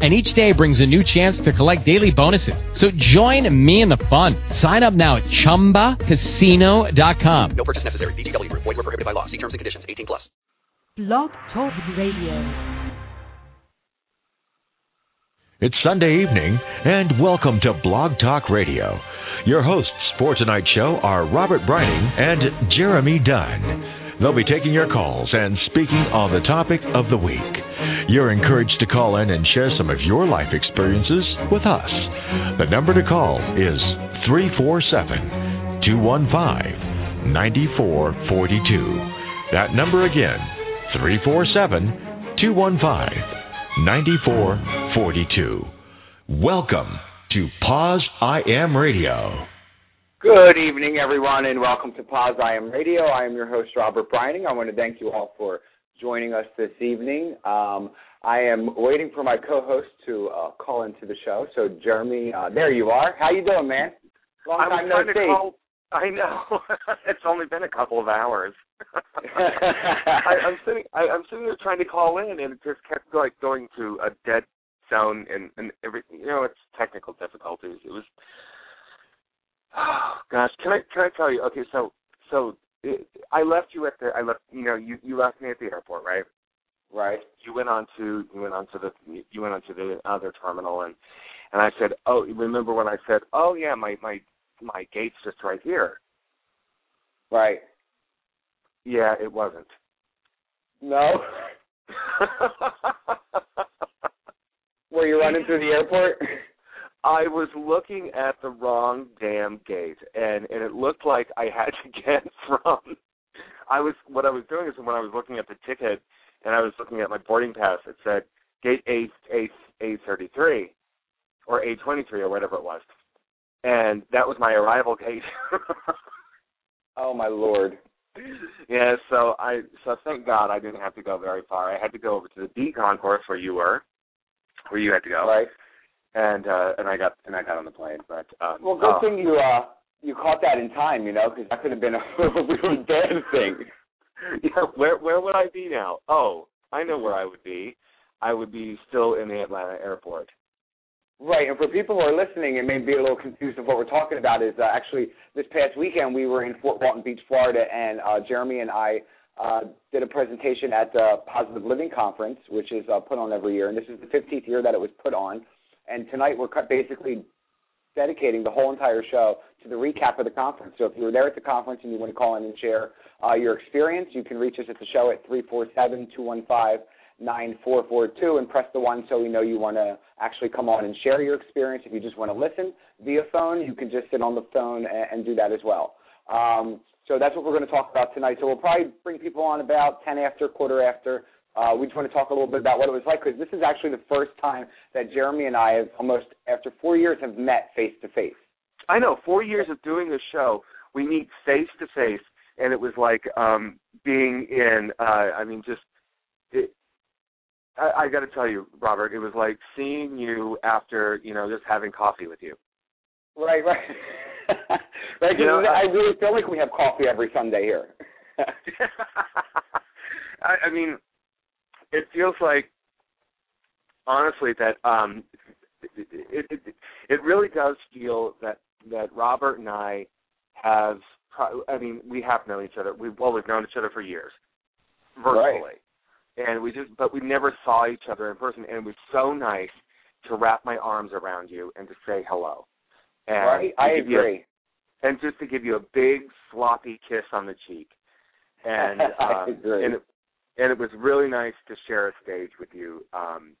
and each day brings a new chance to collect daily bonuses. So join me in the fun. Sign up now at ChumbaCasino.com. No purchase necessary. VGW Group. Void were prohibited by law. See terms and conditions. 18 plus. Blog Talk Radio. It's Sunday evening, and welcome to Blog Talk Radio. Your hosts for tonight's show are Robert Breining and Jeromy Dunn. They'll be taking your calls and speaking on the topic of the week. You're encouraged to call in and share some of your life experiences with us. The number to call is 347 215 9442. That number again, 347 215 9442. Welcome to Poz I Am Radio. Good evening, everyone, and welcome to Poz I Am Radio. I am your host, Robert Breining. I want to thank you all for joining us this evening. Um, I am waiting for my co-host to uh, call into the show. So, Jeromy, uh, there you are. How you doing, man? Long I time no see. call. I know. it's only been a couple of hours. I, I'm sitting. I, I'm sitting there trying to call in, and it just kept like going to a dead zone, and and everything. You know, it's technical difficulties. It was. Oh, gosh, can I can I tell you? Okay, so so it, I left you at the. I left. You know, you you left me at the airport, right? right. you went on to you went on to the you went on to the other terminal and and I said, "Oh, you remember when I said, "Oh yeah, my my my gate's just right here." Right. Yeah, it wasn't. No. Were you running through the airport? I was looking at the wrong damn gate and and it looked like I had to get from I was what I was doing is when I was looking at the ticket and I was looking at my boarding pass it said gate A A A thirty three or A twenty three or whatever it was. And that was my arrival gate. oh my lord. yeah, so I so thank God I didn't have to go very far. I had to go over to the B concourse where you were, where you had to go, Right. And uh and I got and I got on the plane. But um, Well, good oh, thing you uh you caught that in time, you know, because that could have been a really bad thing. yeah, where where would I be now? Oh, I know where I would be. I would be still in the Atlanta airport. Right, and for people who are listening and may be a little confused of what we're talking about is uh, actually this past weekend we were in Fort Walton Beach, Florida, and uh, Jeromy and I uh, did a presentation at the Positive Living Conference, which is uh, put on every year, and this is the 15th year that it was put on. And tonight we're basically dedicating the whole entire show to the recap of the conference. So if you were there at the conference and you want to call in and share uh, your experience, you can reach us at the show at 347 215 9442 and press the one so we know you want to actually come on and share your experience. If you just want to listen via phone, you can just sit on the phone and, and do that as well. Um, so that's what we're going to talk about tonight. So we'll probably bring people on about 10 after, quarter after. Uh, we just want to talk a little bit about what it was like because this is actually the first time that Jeromy and I have almost, after four years, have met face to face. I know. Four years of doing this show, we meet face to face, and it was like um being in. uh I mean, just. It, I, I got to tell you, Robert, it was like seeing you after you know just having coffee with you. Right, right. right, You know, I really feel like we have coffee every Sunday here. I, I mean, it feels like honestly that um it, it it really does feel that that Robert and I have pro- I mean we have known each other. We well we've known each other for years virtually. And we just but we never saw each other in person. And it was so nice to wrap my arms around you and to say hello. And right, I you a- agree. and just to give you a big sloppy kiss on the cheek. And I um, agree. and it, and it was really nice to share a stage with you um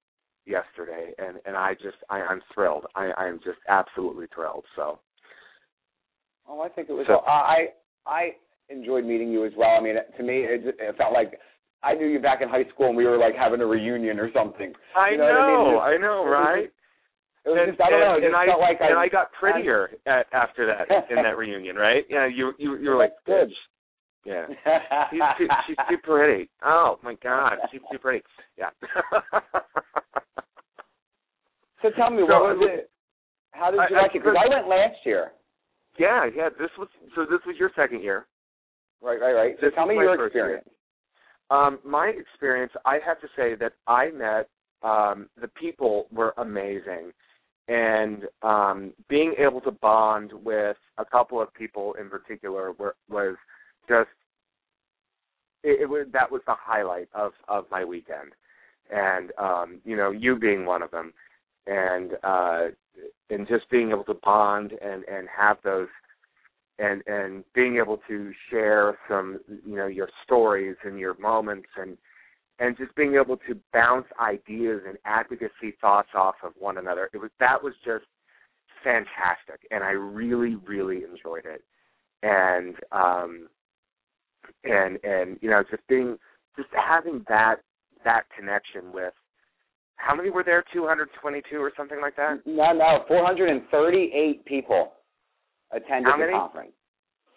yesterday and and I just I, I'm thrilled. I I am just absolutely thrilled. So Oh, I think it was. So- I I enjoyed meeting you as well. I mean, to me, it, it felt like I knew you back in high school, and we were like having a reunion or something. I You know what I mean? know, I know, right? It was and, just I don't know. It and, I like and I, I got prettier at, after that in that reunion, right? Yeah, you you you were like good. Yeah. She's too, she's too pretty. Oh my God, she's too pretty. Yeah. so tell me, So, what was it? How did you I- I- like it? Because I went last year. yeah, yeah. This was so. This was your second year. Right, right, right. So This tell me my your experience. Um, my experience, I have to say that I met um, the people were amazing, and um, being able to bond with a couple of people in particular were, was just it, it was that was the highlight of of my weekend, and um, you know you being one of them, and uh, and just being able to bond and and have those and and being able to share some you know your stories and your moments and and just being able to bounce ideas and advocacy thoughts off of one another. It was that was just fantastic. And i really really enjoyed it. And um and and you know just being just having that that connection with how many were there 222 or something like that No, no, 438 people attended the conference.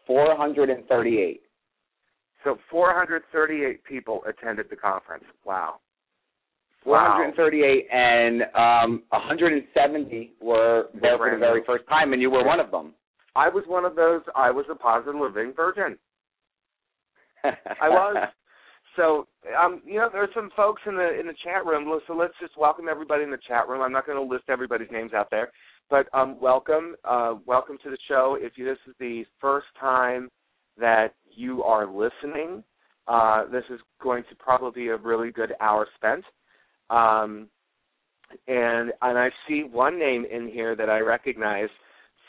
438. so 438 people attended the conference wow Wow. 438 and um 170 were there for the very first time and you were one of them. I was one of those. I was a positive living virgin. I was. So, um, you know, there's some folks in the in the chat room. So let's just welcome everybody in the chat room. I'm not going to list everybody's names out there, but um, welcome, uh, welcome to the show. If you, this is the first time that you are listening, uh, this is going to probably be a really good hour spent. Um, and and I see one name in here that I recognize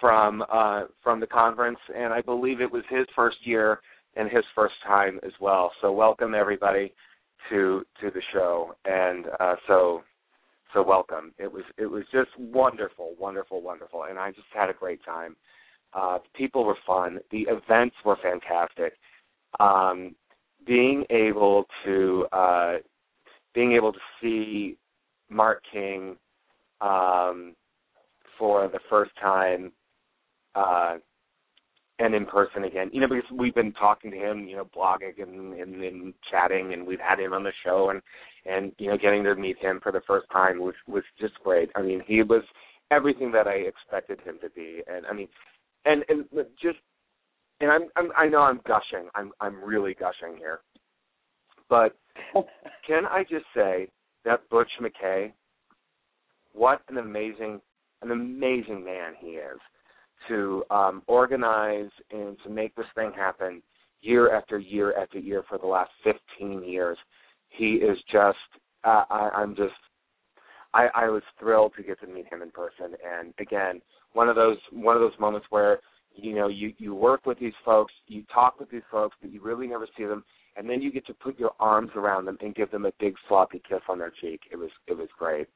from uh, from the conference, and I believe it was his first year and his first time as well. So welcome everybody to to the show, and uh, so so welcome. It was it was just wonderful, wonderful, wonderful, and I just had a great time. Uh, the people were fun. The events were fantastic. Um, being able to uh, being able to see Mark King um, for the first time uh, and in person again. You know, because we've been talking to him, you know, blogging and, and, and chatting, and we've had him on the show, and and you know, getting to meet him for the first time was was just great. I mean, he was everything that I expected him to be, and I mean, and and just. And I'm, I'm I know I'm gushing. I'm I'm really gushing here. But can I just say that Butch McKay, what an amazing, an amazing man he is to um, organize and to make this thing happen year after year after year for the last 15 years. He is just, uh, I, I'm just, I, I was thrilled to get to meet him in person. And again, one of those, one of those moments where you know you you work with these folks, you talk with these folks, but you really never see them, and then you get to put your arms around them and give them a big sloppy kiss on their cheek. It was it was great.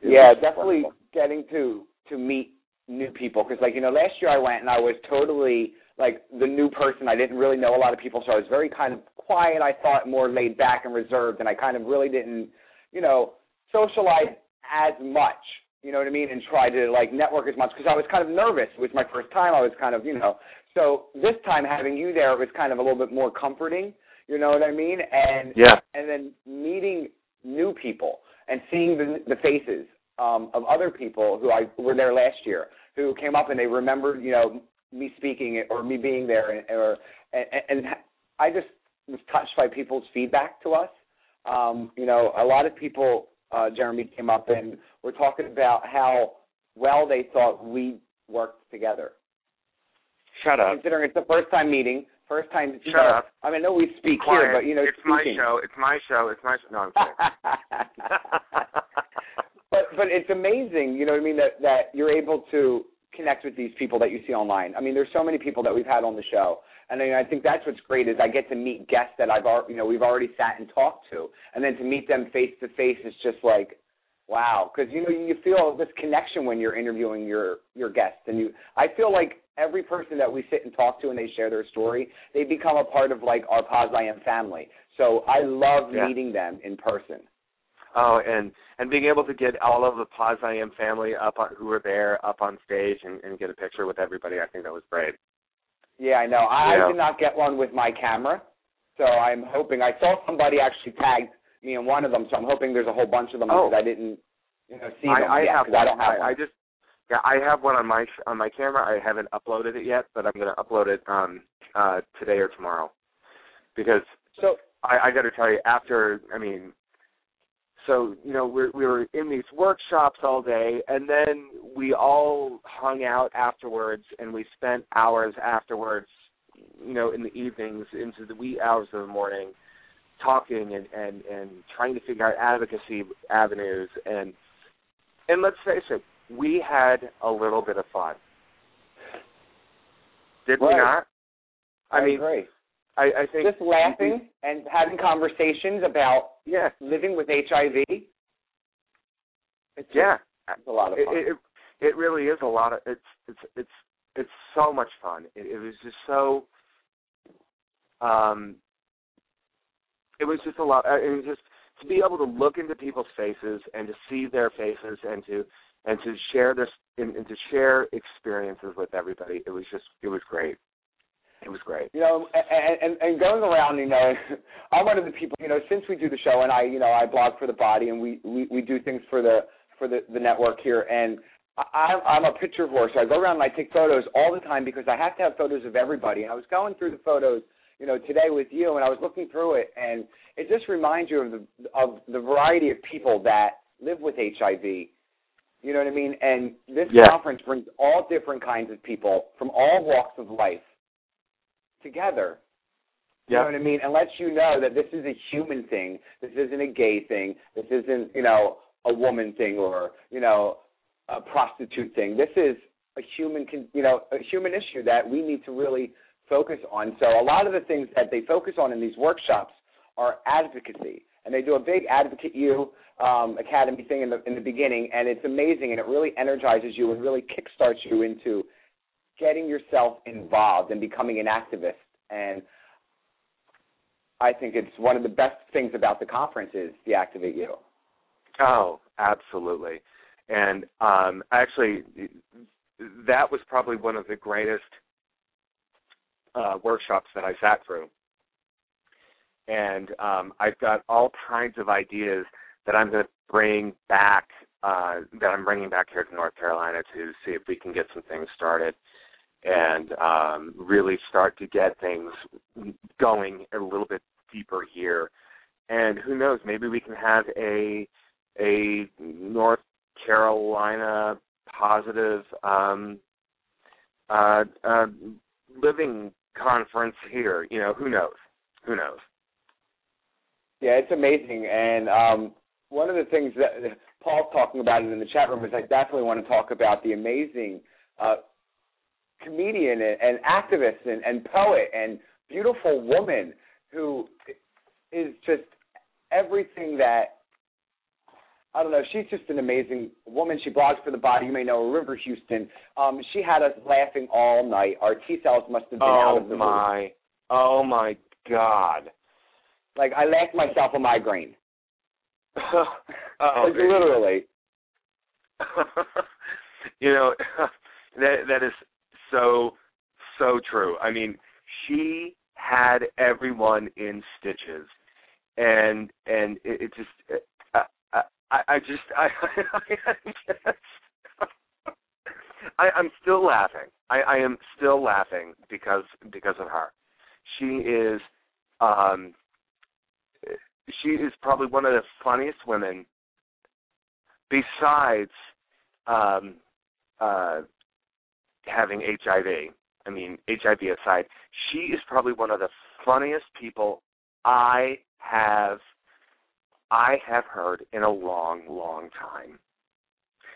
It yeah, was definitely wonderful. getting to to meet new people because like you know last year I went and I was totally like the new person. I didn't really know a lot of people, so I was very kind of quiet. I thought more laid back and reserved, and I kind of really didn't you know socialize as much. You know what I mean? And try to like network as much because I was kind of nervous. It was my first time. I was kind of you know. So this time having you there it was kind of a little bit more comforting. You know what I mean? And Yeah. and then meeting new people and seeing the, the faces um, of other people who I were there last year, who came up and they remembered, you know, me speaking or me being there, and, or and, and I just was touched by people's feedback to us. Um, you know, a lot of people, uh, Jeromy came up and were talking about how well they thought we worked together. Shut up. Considering it's the first time meeting, first time. Shut know, up. I mean, I know we speak here, but you know, it's my show. It's my show. It's my show. No, I'm kidding. but but it's amazing, you know what I mean, that that you're able to connect with these people that you see online. I mean, there's so many people that we've had on the show, and I, I think that's what's great is I get to meet guests that I've al- you know we've already sat and talked to, and then to meet them face to face is just like wow, because you know you feel this connection when you're interviewing your your guests, and you I feel like every person that we sit and talk to and they share their story, they become a part of like our Am family. So I love Yeah. meeting them in person. Oh, and and being able to get all of the Poz I Am family up on, who were there up on stage and, and get a picture with everybody, I think that was great. Yeah, I know. I, Yeah. Did not get one with my camera, so I'm hoping. I saw somebody actually tagged me in one of them, so I'm hoping there's a whole bunch of them Oh. I didn't, you know, see I, them I yet have one. I don't have I, one. I just yeah, I have one on my on my camera. I haven't uploaded it yet, but I'm going to upload it um uh today or tomorrow because so I, I got to tell you, after I mean, so you know, we we were in these workshops all day, and then we all hung out afterwards, and we spent hours afterwards, you know, in the evenings into the wee hours of the morning, talking and and and trying to figure out advocacy avenues, and and let's face it, we had a little bit of fun, did we Right. not? I mean, agree. I, I think Just laughing and having conversations about Yeah, living with HIV. It's just- yeah. it's a lot of It, fun. it it really is a lot of it's it's it's it's so much fun. It, it was just so um it was just a lot uh, it was just to be able to look into people's faces and to see their faces and to and to share this and, and to share experiences with everybody. It was just it was great. It was great. you know, and, and and going around, you know, I'm one of the people, you know, since we do the show, and I, you know, I blog for the body, and we we, we do things for the for the the network here, and I, I'm a picture whore, so I go around and I take photos all the time because I have to have photos of everybody. And I was going through the photos, you know, today with you, and I was looking through it, and it just reminds you of the of the variety of people that live with HIV. You know what I mean? And this Yeah. conference brings all different kinds of people from all walks of life together. You know what I mean? And lets you know that this is a human thing. This isn't a gay thing. This isn't, you know, a woman thing or, you know, a prostitute thing. This is a human, con- you know, a human issue that we need to really focus on. So a lot of the things that they focus on in these workshops are advocacy, and they do a big Advocate You um, Academy thing in the in the beginning, and it's amazing, and it really energizes you and really kickstarts you into getting yourself involved and becoming an activist. And I think it's one of the best things about the conference is the Activate You. Oh, absolutely. And um actually that was probably one of the greatest uh workshops that I sat through. And um I've got all kinds of ideas that I'm going to bring back uh that I'm bringing back here to North Carolina to see if we can get some things started and um really start to get things going a little bit deeper here. And who knows, maybe we can have a a North Carolina positive um, uh, uh, living conference here. You know, who knows? Who knows? Yeah, it's amazing. And um, one of the things that Paul's talking about it in the chat room is I definitely want to talk about the amazing uh, comedian and, and activist and, and poet and beautiful woman who is just everything that I don't know. She's just an amazing woman. She blogs for the body. You may know River Houston. Um, she had us laughing all night. Our T cells must have been out Oh of the roof. my! Oh my God! Like I laughed myself a migraine. oh, like, literally. you know that that is so so true. I mean, she had everyone in stitches, and and it, it just I, I I just I I I'm still laughing. I I am still laughing because because of her. She is um she is probably one of the funniest women besides um uh having HIV. I mean, HIV aside, she is probably one of the funniest people I have I have heard in a long, long time.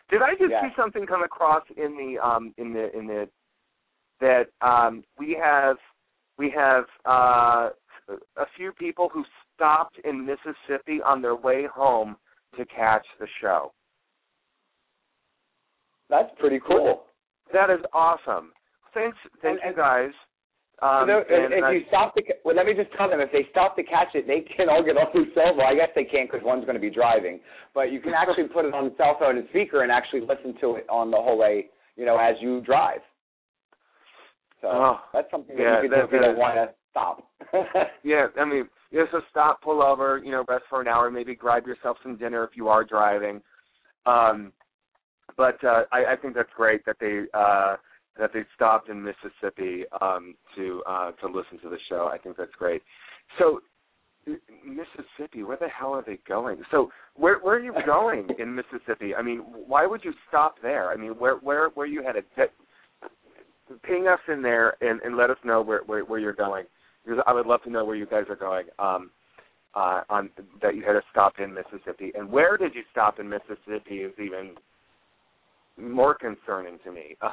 Did I just Yeah. see something come across in the um in the in the that um we have we have uh a few people who stopped in Mississippi on their way home to catch the show. That's pretty cool. That is awesome. Thanks, thank And- you guys. Um, you know, if, and if I- you stop to, ca- well, let me just tell them if they stop to catch it, they can all get off the cell phone. I guess they can't because one's going to be driving, but you can actually put it on the cell phone and speaker and actually listen to it on the whole way, you know, as you drive. So Oh, that's something that yeah, you could do that- if you don't want to stop. Yeah, I mean, yeah, so stop, pull over, you know, rest for an hour, maybe grab yourself some dinner if you are driving. Um, but uh, I, I think that's great that they uh, that they stopped in Mississippi um, to uh, to listen to the show. I think that's great. So Mississippi, where the hell are they going? So where where are you going in Mississippi? I mean, why would you stop there? I mean, where where where you headed? Ping us in there and, and let us know where, where where you're going because I would love to know where you guys are going. Um, uh, on that you had a stop in Mississippi, and where did you stop in Mississippi is even more concerning to me.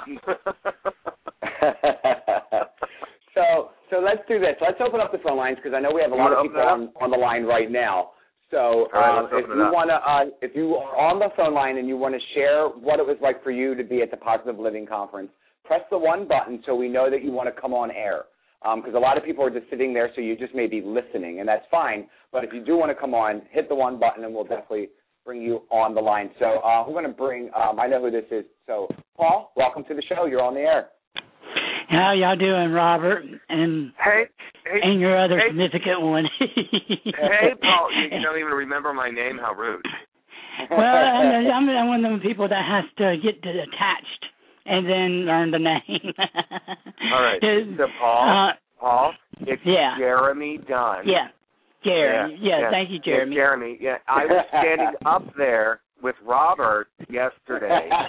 so so let's do this. Let's open up the phone lines because I know we have a lot of people on, on the line right now. So right, um, if you want to, uh, if you are on the phone line and you want to share what it was like for you to be at the Positive Living Conference, press the one button so we know that you want to come on air. Because a lot of people are just sitting there, so you just may be listening, and that's fine. But if you do want to come on, hit the one button, and we'll definitely bring you on the line. So uh, we're going to bring. Um, I know who this is. So Paul, welcome to the show. You're on the air. How y'all doing, Robert, and hey, hey, and your other hey. significant one? hey, Paul, you, you don't even remember my name? How rude. well, I'm, I'm I'm one of them people that has to get to attached and then learn the name. All right. So Paul, uh, Paul, it's yeah. Jeromy Dunn. yeah, Jeromy. Yeah, thank you, Yeah, Jeromy. Jeromy. Yeah, I was standing up there with Robert yesterday.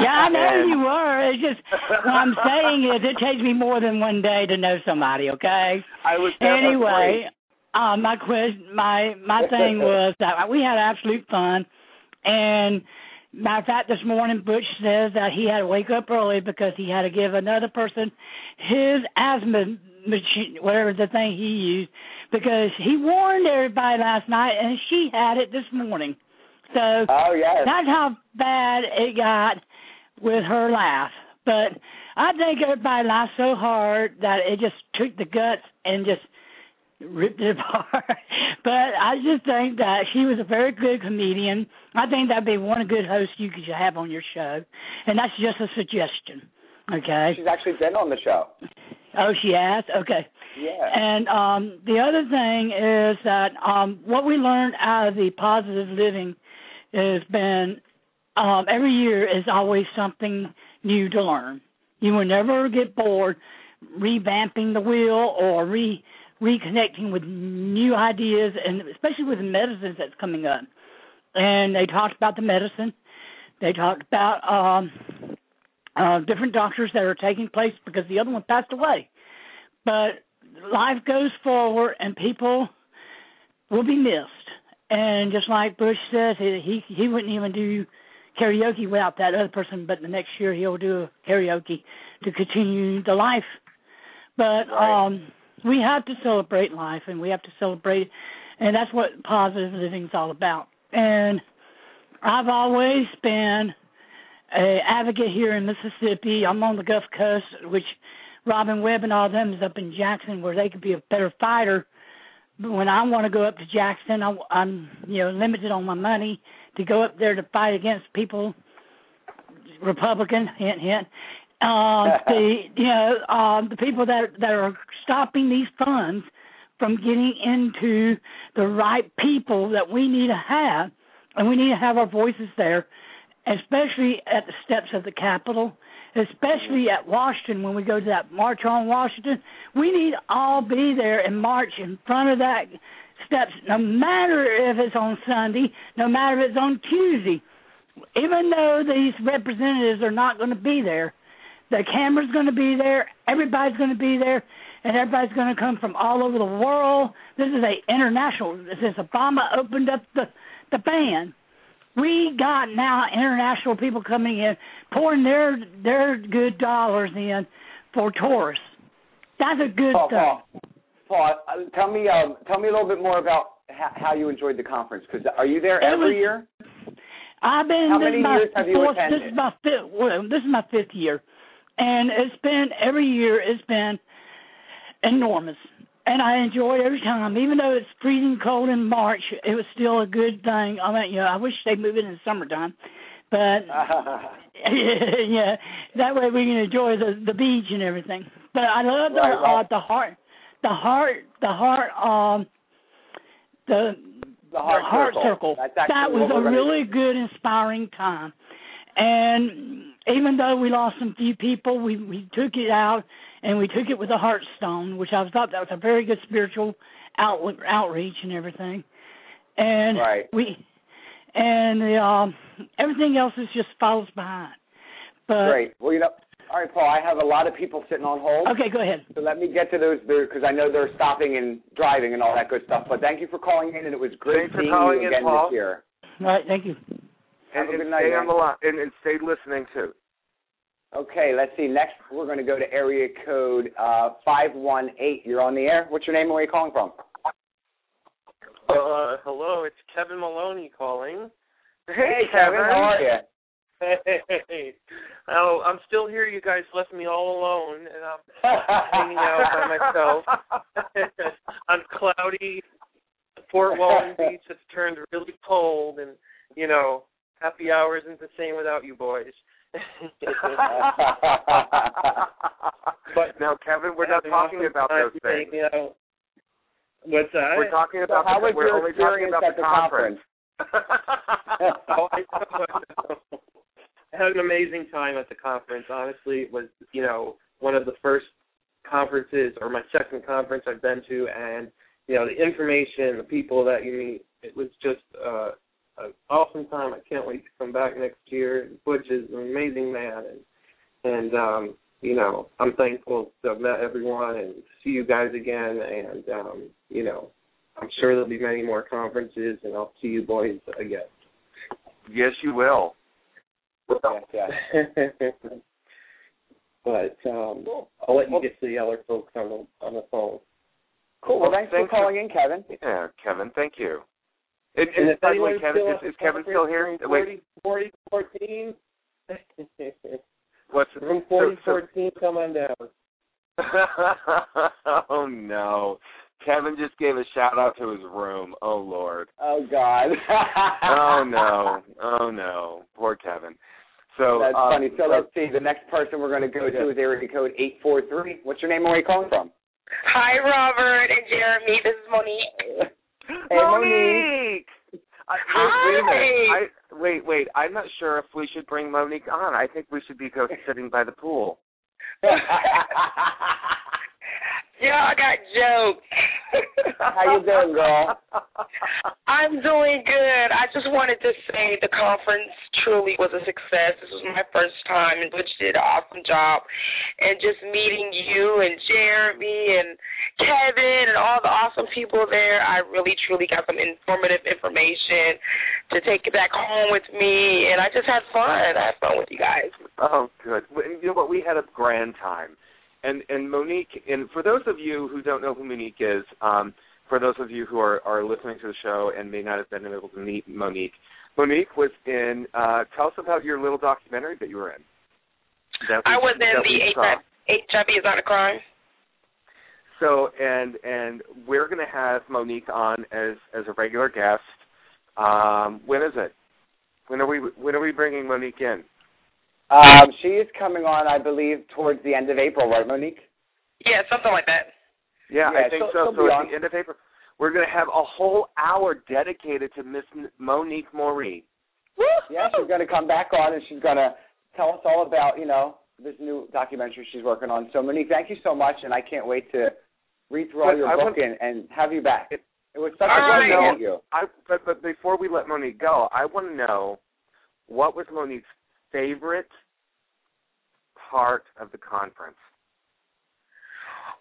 Yeah, I know you were. It's just what I'm saying is it takes me more than one day to know somebody. Okay. I was anyway, uh, my question, my my thing was that we had absolute fun, and matter of fact, this morning Butch says that he had to wake up early because he had to give another person his asthma machine, whatever the thing he used, because he warned everybody last night, and she had it this morning. So Oh yes. that's how bad it got with her laugh. But I think everybody laughed so hard that it just took the guts and just ripped it apart. but I just think that she was a very good comedian. I think that'd be one good host you could have on your show. And that's just a suggestion. Okay. She's actually been on the show. Oh, she has? Okay. Yeah. And um, the other thing is that um, what we learned out of the positive living has been um, every year is always something new to learn. You will never get bored revamping the wheel or re reconnecting with new ideas, and especially with the medicines that's coming up. And they talked about the medicine. They talked about um, uh, different doctors that are taking place because the other one passed away. But life goes forward, and people will be missed. And just like Butch says, he he wouldn't even do karaoke without that other person. But the next year he'll do karaoke to continue the life. But Right. um, we have to celebrate life, and we have to celebrate, and that's what positive living is all about. And I've always been a advocate here in Mississippi. I'm on the Gulf Coast, which Robin Webb and all them is up in Jackson, where they could be a better fighter. But when I want to go up to Jackson, I, I'm you know limited on my money to go up there to fight against people, Republican, hint hint. Um, the you know um, the people that that are stopping these funds from getting into the right people that we need to have, and we need to have our voices there, especially at the steps of the Capitol, especially at Washington when we go to that march on Washington. We need all be there and march in front of that steps, no matter if it's on Sunday, no matter if it's on Tuesday. Even though these representatives are not going to be there, the camera's going to be there, everybody's going to be there, and everybody's going to come from all over the world. This is a international. Since Obama opened up the the ban, we got now international people coming in, pouring their their good dollars in for tourists. That's a good Paul, thing. Paul, Paul, uh, tell me, um, tell me a little bit more about how, how you enjoyed the conference. Because are you there It every was- year? I've been. How this many is my years have you fourth, attended? This is my fifth. Well, this is my fifth year, and it's been every year. It's been enormous, and I enjoy every time. Even though it's freezing cold in March, it was still a good thing. I mean, you know, I wish they'd move it in the summertime, but yeah, that way we can enjoy the the beach and everything. But I love the Right, right. uh, the heart, the heart, the heart, um, the The heart circle. That's actually that was a really good, inspiring time. And even though we lost some few people, we we took it out and we took it with a heartstone, which I thought that was a very good spiritual outlook, outreach and everything. And Right. we and the, um, everything else is just follows behind. But Great. Well, you know, all right, Paul. I have a lot of people sitting on hold. okay, go ahead. So let me get to those because I know they're stopping and driving and all that good stuff. But thank you for calling in, and it was great Thanks for seeing calling you in, again Paul. this year. All right, thank you. Have and, a good and night, stay man. on the line and, and stay listening too. Okay, let's see. Next, we're going to go to area code uh, five one eight. You're on the air. What's your name and where are you calling from? Uh, hello, it's Kevin Maloney calling. Hey, Kevin. How are you? Hey, oh, I'm still here. You guys left me all alone, and I'm hanging out by myself on cloudy Fort Walton Beach. It's turned really cold, and you know, happy hour isn't the same without you boys. But now, Kevin, we're not talking about time those today, things. You know, what's that? We're talking So about. how the, was we're your only talking about at the conference? oh, I. I had an amazing time at the conference. Honestly, it was you know one of the first conferences or my second conference I've been to, and you know the information, the people that you meet. It was just uh, an awesome time. I can't wait to come back next year. Butch is an amazing man, and and um, you know I'm thankful to have met everyone and see you guys again. And um, you know I'm sure there'll be many more conferences, and I'll see you boys again. yes, you will. yes, yes. but um, I'll let you Well- get to the other folks on the on the phone. Cool. Well, Well, thanks for thanks for- calling in, Kevin. Yeah, Kevin. Thank you. And, And and if by the way, Kevin, is, is Kevin still here? Wait, 40, 40 14. what's Room so- 40, so- 14, come on down. oh no. Kevin just gave a shout out to his room. Oh Lord. Oh God. Oh no. Oh no. Poor Kevin. So That's um, funny. So let's see. The next person we're going to go to is area code eight four three. What's your name and where are you calling from? Hi, Robert and Jeromy. This is Monique. Hey, Monique. I, wait, wait. Hi. I, wait, wait. I'm not sure if we should bring Monique on. I think we should be go sitting by the pool. Y'all got jokes. How you doing, girl? I'm doing good. I just wanted to say the conference truly was a success. This was my first time, and Butch did an awesome job. And just meeting you and Jeromy and And all the awesome people there, I really truly got some informative information to take it back home with me, and I just had fun. I had fun with you guys. Oh, good. You know what? We had a grand time, and and Monique. And for those of you who don't know who Monique is, um, for those of you who are are listening to the show and may not have been able to meet Monique, Monique was in. Uh, tell us about your little documentary that you were in. That I was in the we. HIV, HIV is not a crime. So and and we're going to have Monique on as as a regular guest. Um, when is it? When are we when are we bringing Monique in? Um, she is coming on, I believe, towards the end of April, right, Monique? Yeah, something like that. Yeah, Yeah, I think so. she'll So at on. the end of April, we're going to have a whole hour dedicated to Miss N- Monique Moree. Yeah, she's going to come back on and she's going to tell us all about, you know, this new documentary she's working on. So, Monique, thank you so much, and I can't wait to read through all But your I book want- and, and have you back. It, was such All a right. pleasure to meet you. I but but before we let Monique go, I want to know what was Monique's favorite part of the conference.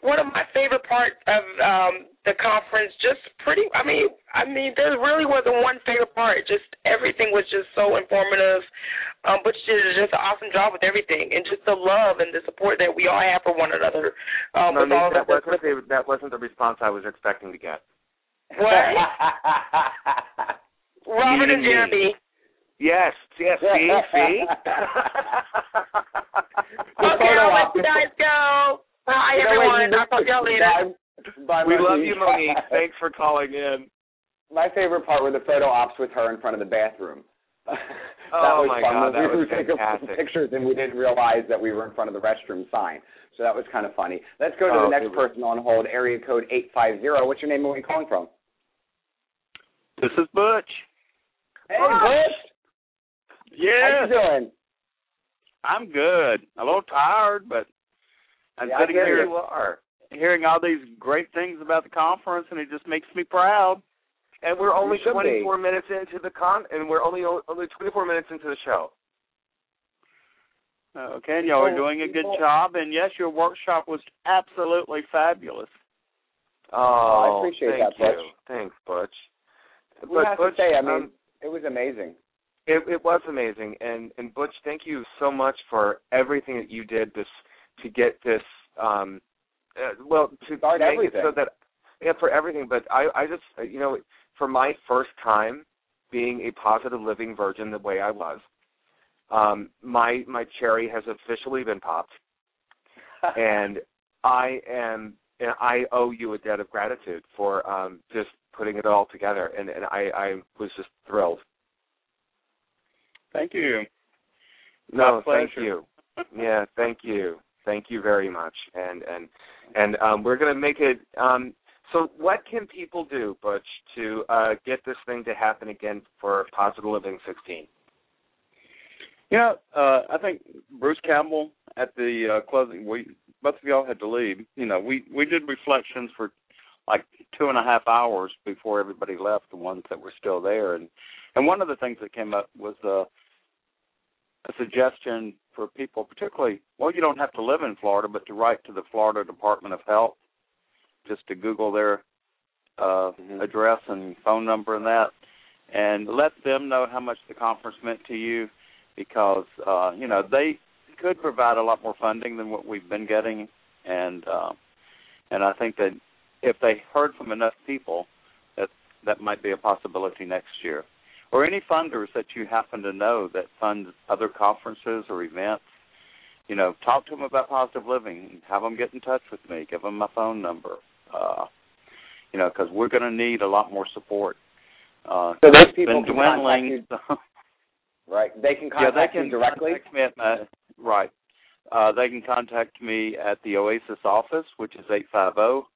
One of my favorite parts of um the conference, just pretty. I mean, I mean, there really wasn't one favorite part. Just everything was just so informative. Um, Butch did just an awesome job with everything, and just the love and the support that we all have for one another. Um, with all Monique, that wasn't the, that wasn't the response I was expecting to get. What? Robert and Jeromy. Yes, yes, see, see. Okay, I'll let you guys go. Bye, You everyone. you- I'll talk to y'all later. Bye, bye, we love you, Monique. Thanks for calling in. My favorite part were the photo ops with her in front of the bathroom. Oh was my fun. God, that we was were taking fantastic. pictures and we didn't realize that we were in front of the restroom sign. So that was kind of funny. Let's go to Oh, the next person on hold, area code 850. What's your name and where are you calling from? This is Butch. Hey, Butch. How Yes, you doing? I'm good. A little tired, but I'm Yeah, sitting hear here you are. hearing all these great things about the conference, and it just makes me proud. And we're only You should be. 24 minutes into the con, and we're only only 24 minutes into the show. Okay, and y'all are doing a good job, and yes, your workshop was absolutely fabulous. Oh, I appreciate thank that, you. Butch. Thanks, Butch. We But have Butch, to say, I mean, um, it was amazing. It, it was amazing, and and Butch, thank you so much for everything that you did this to get this. um uh, Well, to Start make everything. it so that yeah, for everything. But I I just uh, you know for my first time being a positive living virgin the way I was, um my my cherry has officially been popped, and I am and I owe you a debt of gratitude for um just putting it all together, and and I I was just thrilled. Thank you. No, thank you. Yeah, thank you. Thank you very much. And and and um we're gonna make it um so what can people do, Butch, to uh get this thing to happen again for Positive Living sixteen? Yeah, uh, I think Bruce Campbell at the uh, closing. We both of y'all had to leave. You know, we we did reflections for like two and a half hours before everybody left. The ones that were still there, and and one of the things that came up was uh, a suggestion for people, particularly. Well, you don't have to live in Florida, but to write to the Florida Department of Health, just to Google their uh, Mhm. address and phone number and that, and let them know how much the conference meant to you because uh, you know they could provide a lot more funding than what we've been getting, and uh, and I think that if they heard from enough people, that that might be a possibility next year. Or any funders that you happen to know that fund other conferences or events, you know, talk to them about positive living. Have them get in touch with me. Give them my phone number. Uh, you know, because we're going to need a lot more support. Uh, So those people been can contact dwindling. you- so- Right? They can contact yeah, they can you directly. contact me at my right. Uh, they can contact me at the Oasis office, which is eight five zero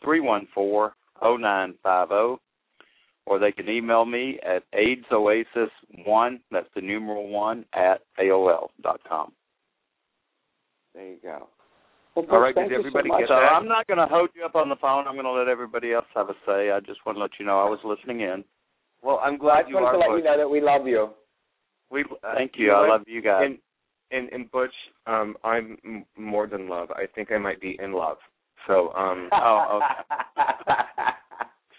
three one four zero nine five zero, or they can email me at AIDSOasis one. That's the numeral one at AOL dot com. There you go. Well, All right, thank did you so everybody much. get So that? I'm not going to hold you up on the phone. I'm going to let everybody else have a say. I just want to let you know I was listening in. Well, I'm I glad just you wanted are. to let Butch. you know that we love you. We uh, Thank you. know I love you guys. And and and Butch, um, I'm m- more than love. I think I might be in love. So um, Oh,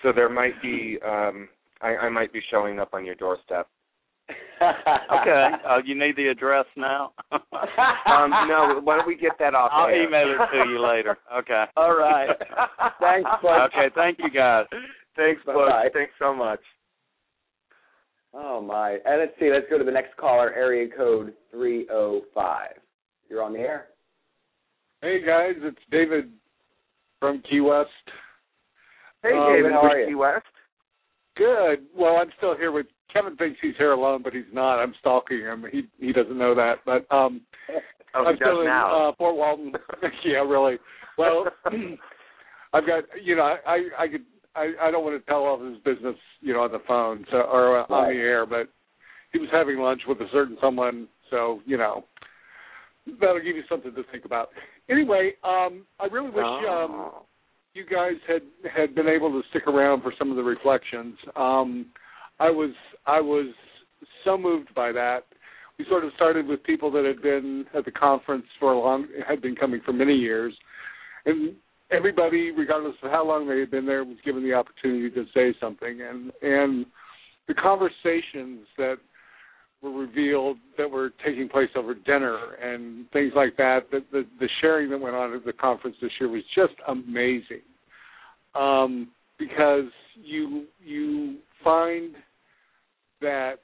so there might be um, I, I might be showing up on your doorstep. okay. Uh, you need the address now. Um, no, why don't we get that off? I'll air? email it to you later. Okay. All right. Thanks, Butch. Okay, thank you guys. Thanks, Butch. Bye-bye. Thanks so much. Oh my! And let's see. Let's go to the next caller. Area code three zero five. You're on the air. Hey guys, it's David from Key West. Hey, Um, David, how are you? West. Good. Well, I'm still here with Kevin. Thinks he's here alone, but he's not. I'm stalking him. He he doesn't know that, but um, Oh, I'm still in. Uh, Fort Walton. yeah, really. Well, I've got you know I I, I could I I don't want to tell all his business you know on the phone so or uh, on the air, but he was having lunch with a certain someone, so you know that'll give you something to think about. Anyway, um, I really wish um, Oh. You guys had had been able to stick around for some of the reflections. Um, I was I was so moved by that. We sort of started with people that had been at the conference for a long had been coming for many years, and everybody, regardless of how long they had been there, was given the opportunity to say something. And and the conversations that were revealed that were taking place over dinner and things like that. The, the, the sharing that went on at the conference this year was just amazing, um, because you you find that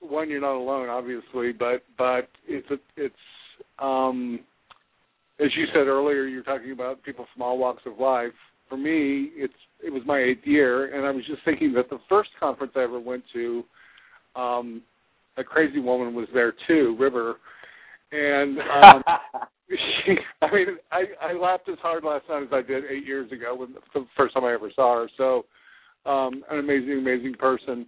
one you're not alone, obviously, but but it's a, it's um, as you said earlier, you're talking about people from all walks of life. For me, it's it was my eighth year, and I was just thinking that the first conference I ever went to. Um, a crazy woman was there too, River, and um, she. I mean, I I laughed as hard last night as I did eight years ago when the first time I ever saw her. So, um, an amazing, amazing person.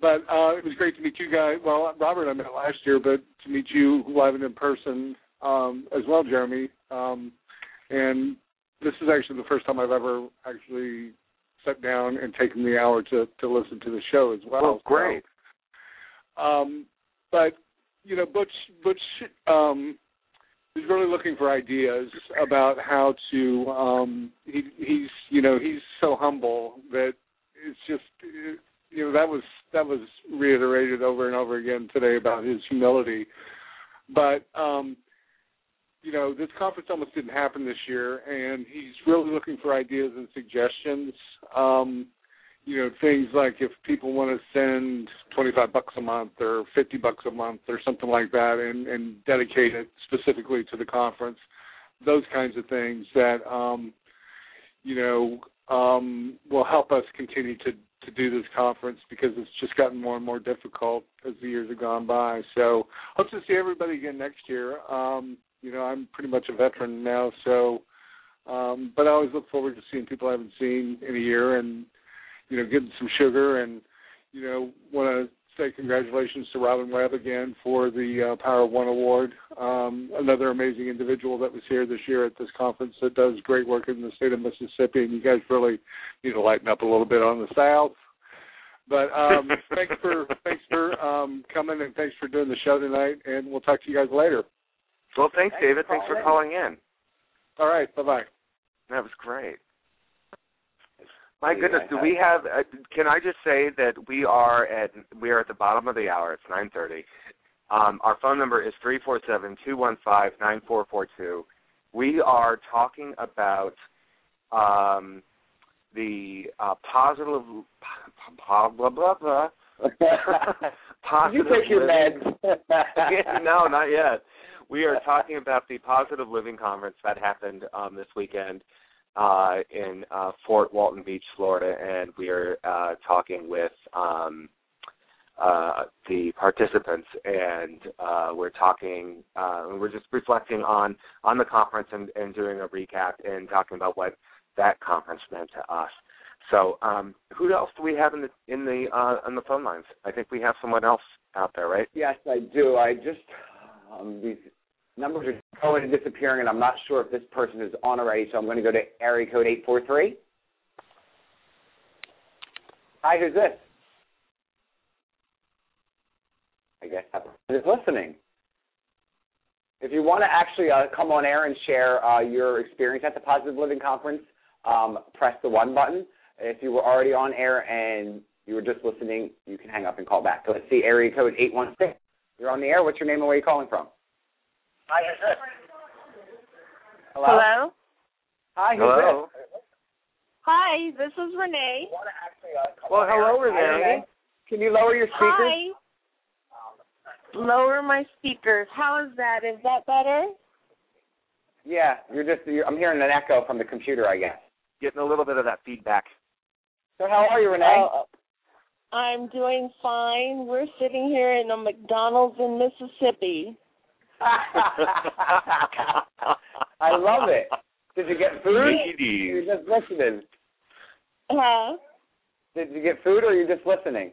But uh, it was great to meet you guys. Well, Robert, I met last year, but to meet you live and in person um, as well, Jeromy. Um, and this is actually the first time I've ever actually sat down and taken the hour to to listen to the show as well. Well, great. So, um, but you know, Butch Butch um, is really looking for ideas about how to. Um, he, he's you know he's so humble that it's just you know that was that was reiterated over and over again today about his humility. But um, you know, this conference almost didn't happen this year, and he's really looking for ideas and suggestions. Um, you know, things like if people want to send twenty-five bucks a month or fifty bucks a month or something like that, and, and dedicate it specifically to the conference. Those kinds of things that, um, you know, um, will help us continue to to do this conference because it's just gotten more and more difficult as the years have gone by. So hope to see everybody again next year. Um, you know, I'm pretty much a veteran now, so um but I always look forward to seeing people I haven't seen in a year and you know, getting some sugar and you know, want to say congratulations to Robin Webb again for the uh, Power of One Award. Um, another amazing individual that was here this year at this conference that does great work in the state of Mississippi, and you guys really need to lighten up a little bit on the South. But um, thanks for thanks for um, coming and thanks for doing the show tonight, and we'll talk to you guys later. Well, thanks, David. Thanks for calling in. All right. Bye bye. That was great. My goodness, do we have? Uh, can I just say that we are at we are at the bottom of the hour. It's nine thirty. Um, our phone number is three four seven two one five nine four four two. We are talking about um, the uh, positive blah blah blah blah. you take your living- no, not yet. We are talking about the Positive Living Conference that happened um, this weekend uh, in uh, Fort Walton Beach, Florida, and we are uh, talking with um, uh, the participants, and uh, we're talking, uh, we're just reflecting on on the conference and, and doing a recap and talking about what that conference meant to us. So, um, who else do we have in the in the uh, on the phone lines? I think we have someone else out there, right? Yes, I do. I just um, these numbers are going and disappearing, and I'm not sure if this person is on already. So I'm going to go to area code eight four three. Hi, who's this? I guess that person is listening. If you want to actually uh, come on air and share uh, your experience at the Positive Living Conference, um, press the one button. If you were already on air and you were just listening, you can hang up and call back. So let's see, area code 816. You're on the air. What's your name and where are you calling from? Hi, who's this? Hello? Hello. Hi, who's Hello. this? Hi, this is Renee. Well, hello, Hi, Renee. Can you lower your speakers? Hi. Lower my speakers. How is that? Is that better? Yeah, you're just. You're, I'm hearing an echo from the computer, I guess. Getting a little bit of that feedback. So how are you, Renee? Oh, I'm doing fine. We're sitting here in a McDonald's in Mississippi. I love it. Did you get food? Ladies. You're just listening. Huh? Did you get food or are you just listening?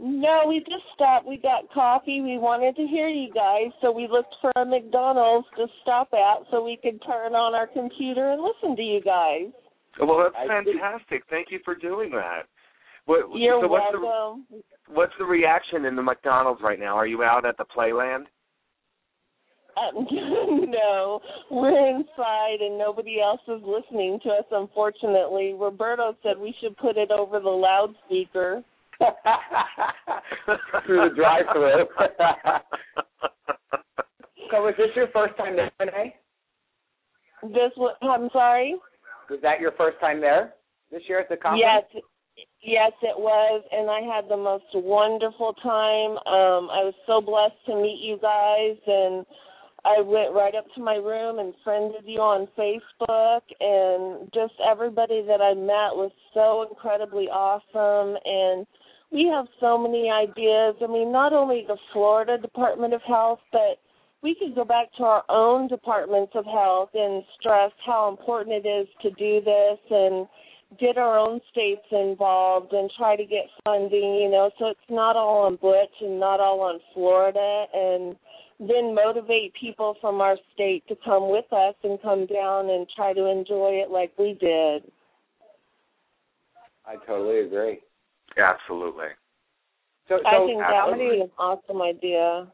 No, we just stopped. We got coffee. We wanted to hear you guys, so we looked for a McDonald's to stop at so we could turn on our computer and listen to you guys. Well, that's fantastic. Thank you for doing that. What, You're so what's welcome. the what's the reaction in the McDonald's right now? Are you out at the Playland? Uh, no, we're inside and nobody else is listening to us, unfortunately. Roberto said we should put it over the loudspeaker. Through the drive-through. so is this your first time there, Renee? This was, I'm sorry? Was that your first time there this year at the conference? Yes, yes, it was, and I had the most wonderful time. Um, I was so blessed to meet you guys, and I went right up to my room and friended you on Facebook, and just everybody that I met was so incredibly awesome, and we have so many ideas. I mean, not only the Florida Department of Health, but we could go back to our own departments of health and stress how important it is to do this and get our own states involved and try to get funding, you know, so it's not all on Butch and not all on Florida and then motivate people from our state to come with us and come down and try to enjoy it like we did. I totally agree. Absolutely. So, so I think that would be an awesome idea.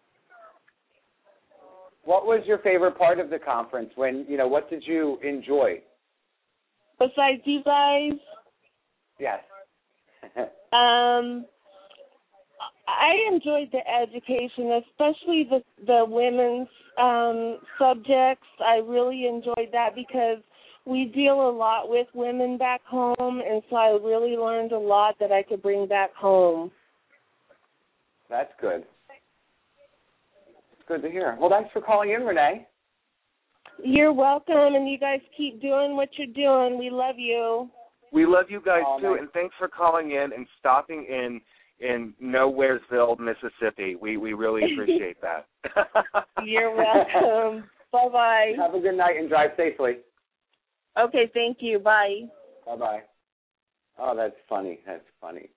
what was your favorite part of the conference? When you know, what did you enjoy? Besides you guys, Yes. Um, I enjoyed the education, especially the the women's um, subjects. I really enjoyed that because we deal a lot with women back home, and so I really learned a lot that I could bring back home. That's good. It's good to hear. Well, thanks for calling in, Renee. You're welcome, and you guys keep doing what you're doing. We love you. We love you guys Oh, too, nice. and thanks for calling in and stopping in in Nowheresville, Mississippi. We we really appreciate that. You're welcome. bye bye. Have a good night and drive safely. Okay, thank you. Bye. Bye bye. Oh, that's funny. That's funny.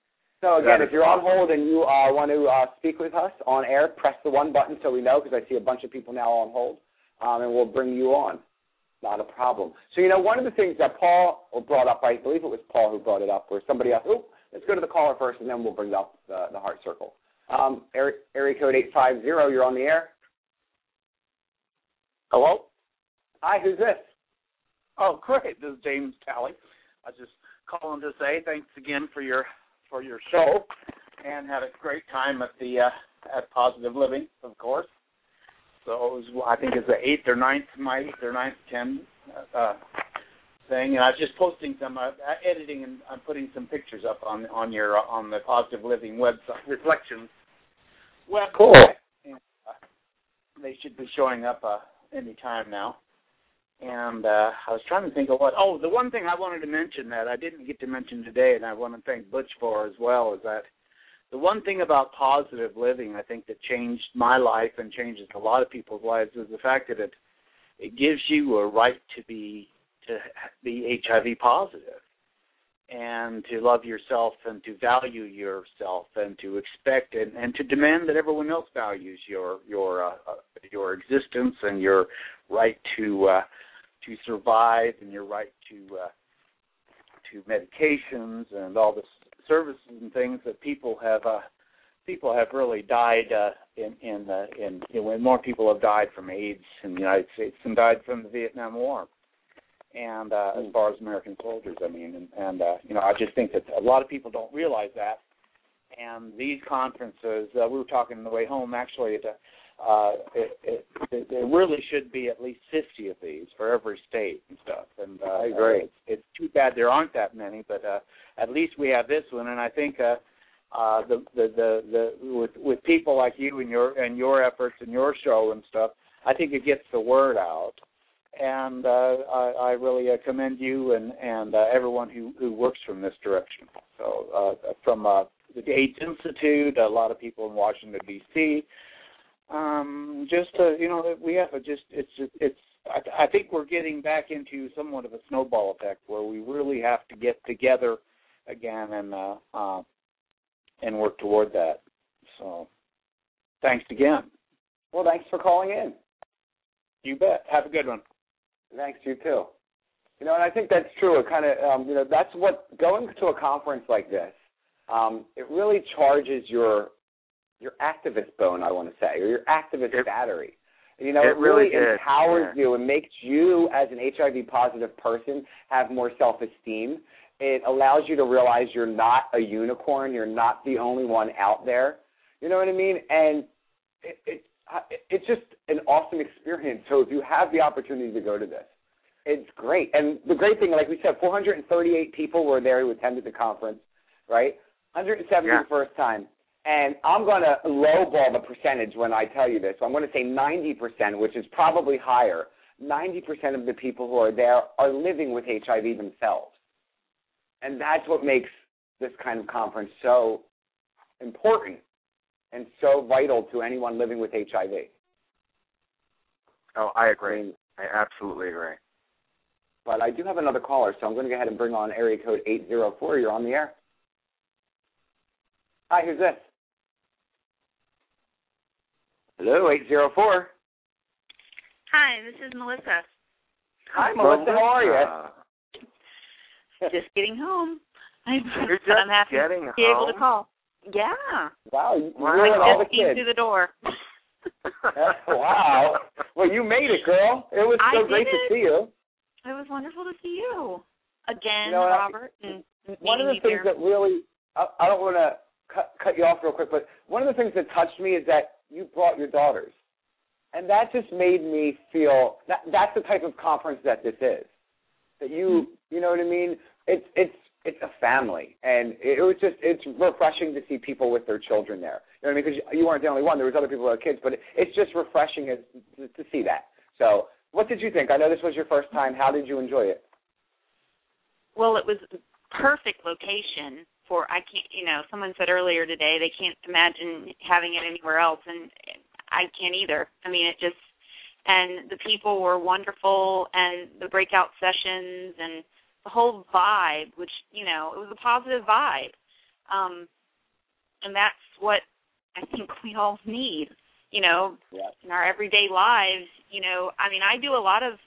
So again, if you're on hold and you uh, want to uh, speak with us on air, press the one button so we know because I see a bunch of people now on hold, um, and we'll bring you on. Not a problem. So you know, one of the things that Paul brought up, I believe it was Paul who brought it up, or somebody else. Oh, let's go to the caller first, and then we'll bring up the, the heart circle. Um, area, area code eight five zero. You're on the air. Hello? Hi, who's this? Oh, great. This is James Talley. I was just calling to say thanks again for your for your show, and had a great time at the uh, at Positive Living, of course. So it was, I think it's the eighth or ninth, my eighth or ninth ten uh, thing, and I was just posting some uh, editing and I'm putting some pictures up on on your uh, on the Positive Living website reflections. Well, Cool. and, uh, they should be showing up uh, any time now. And uh, I was trying to think of what. Oh, the one thing I wanted to mention that I didn't get to mention today, and I want to thank Butch for as well, is that the one thing about positive living, I think, that changed my life and changes a lot of people's lives is the fact that it it gives you a right to be to be HIV positive and to love yourself and to value yourself and to expect and, and to demand that everyone else values your your uh, uh, your existence and your right to uh, to survive and your right to uh, to medications and all the services and things that people have uh, people have really died uh, in in uh, in know, when more people have died from AIDS in the United States than died from the Vietnam War. And uh, as far as American soldiers, I mean, and, and uh, you know, I just think that a lot of people don't realize that. And these conferences, uh, we were talking on the way home actually. At, uh, it, it, it, there really should be at least 50 of these for every state and stuff. And uh, I agree. It's, it's too bad there aren't that many, but uh, at least we have this one. And I think uh, uh, the, the the the with with people like you and your and your efforts and your show and stuff, I think it gets the word out. And uh, I, I really uh, commend you and and uh, everyone who who works from this direction. So uh, from uh, the AIDS Institute, a lot of people in Washington D.C. Um, just uh, you know, we have a just it's it's. I, I think we're getting back into somewhat of a snowball effect where we really have to get together again and and work toward that. So, thanks again. Well, thanks for calling in. You bet. Have a good one. Thanks, you too. You know, and I think that's true. It kind of, um, you know, that's what going to a conference like this, um, it really charges your your activist bone, I want to say, or your activist battery. You know, it it, really, really empowers yeah. you and makes you, as an HIV positive person, have more self esteem. It allows you to realize you're not a unicorn. You're not the only one out there. You know what I mean? And it, it it's just an awesome experience. So if you have the opportunity to go to this, it's great. And the great thing, like we said, 438 people were there who attended the conference, right? 170 Yeah. the first time. And I'm going to lowball the percentage when I tell you this. I'm going to say 90%, which is probably higher. 90% of the people who are there are living with HIV themselves. And that's what makes this kind of conference so important and so vital to anyone living with HIV. Oh, I agree. I mean, I absolutely agree. but I do have another caller, so I'm going to go ahead and bring on area code 804. You're on the air. Hi, who's this? Hello, 804. Hi, this is Melissa. Hi, Melissa. How are you? Uh, Just getting home. I'm, You're but just I'm happy getting to be able to call. Yeah. Wow, you, Wow. I all the just came kids. through the door. wow. Well, you made it, girl. It was I so great to see you. It was wonderful to see you again, You know, and I- Robert. and One of the things that really, I, I don't want to cut, cut you off real quick, but one of the things that touched me is that you brought your daughters. And that just made me feel that that's the type of conference that this is. That you, mm-hmm. you know what I mean? It's it's it's a family, and it was just it's refreshing to see people with their children there. You know what I mean? Because you weren't the only one. There was other people with kids, but it's just refreshing as, to, to see that. So, what did you think? I know this was your first time. How did you enjoy it? Well, it was perfect location for I can't. You know, someone said earlier today they can't imagine having it anywhere else, and I can't either. I mean, it just and the people were wonderful, and the breakout sessions and the whole vibe, which you know, it was a positive vibe, um, and that's what I think we all need. You know, Yeah. in our everyday lives. You know, I mean, I do a lot of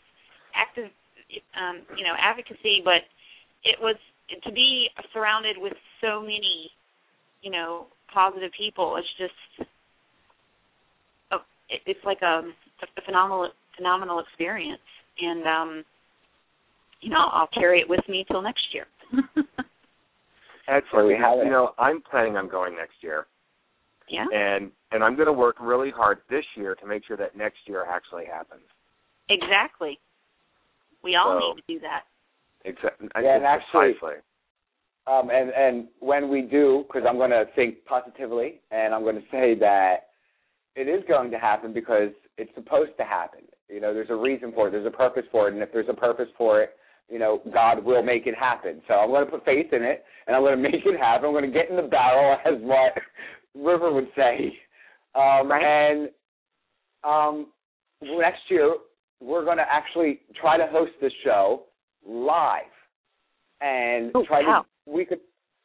active, um, you know, advocacy, but it was to be surrounded with so many, you know, positive people. It's just, oh, it, it's like a, a phenomenal, phenomenal experience, and um, you know, I'll carry it with me till next year. Excellent. We because, have it. You know, I'm planning on going next year, yeah, and and I'm going to work really hard this year to make sure that next year actually happens. exactly. We all So- need to do that. Exactly. Yeah, and actually- precisely. Um, and and when we do, because I'm going to think positively, and I'm going to say that it is going to happen because it's supposed to happen. You know, there's a reason for it. There's a purpose for it, and if there's a purpose for it, you know, God will make it happen. So I'm going to put faith in it, and I'm going to make it happen. I'm going to get in the barrel, as what River would say. Um, And um, next year, we're going to actually try to host the show live, and try wow. to we could,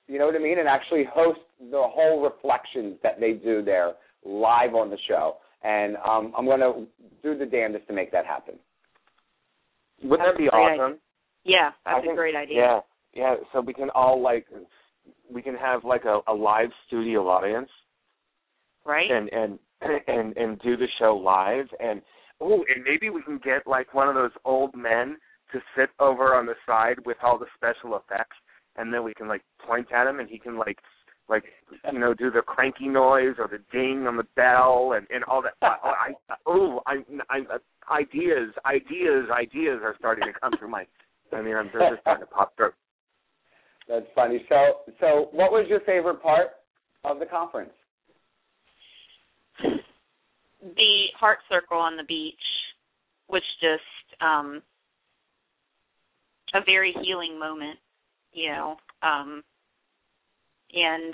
you know what I mean, and actually host the whole reflections that they do there live on the show. And um, I'm going to do the damnedest to make that happen. Wouldn't that be That's great awesome? Yeah, I that's a great idea. Yeah, yeah. So we can all like, we can have like a, a live studio audience, Right. and and and and do the show live, and oh, and maybe we can get like one of those old men to sit over on the side with all the special effects, and then we can like point at him, and he can like like you know do the cranky noise or the ding on the bell and and all that. Oh, I oh I I ideas ideas ideas are starting to come through my. I mean, I'm they're just starting to pop through. That's funny. So, so what was your favorite part of the conference? the heart circle on the beach was just um a very healing moment you know um and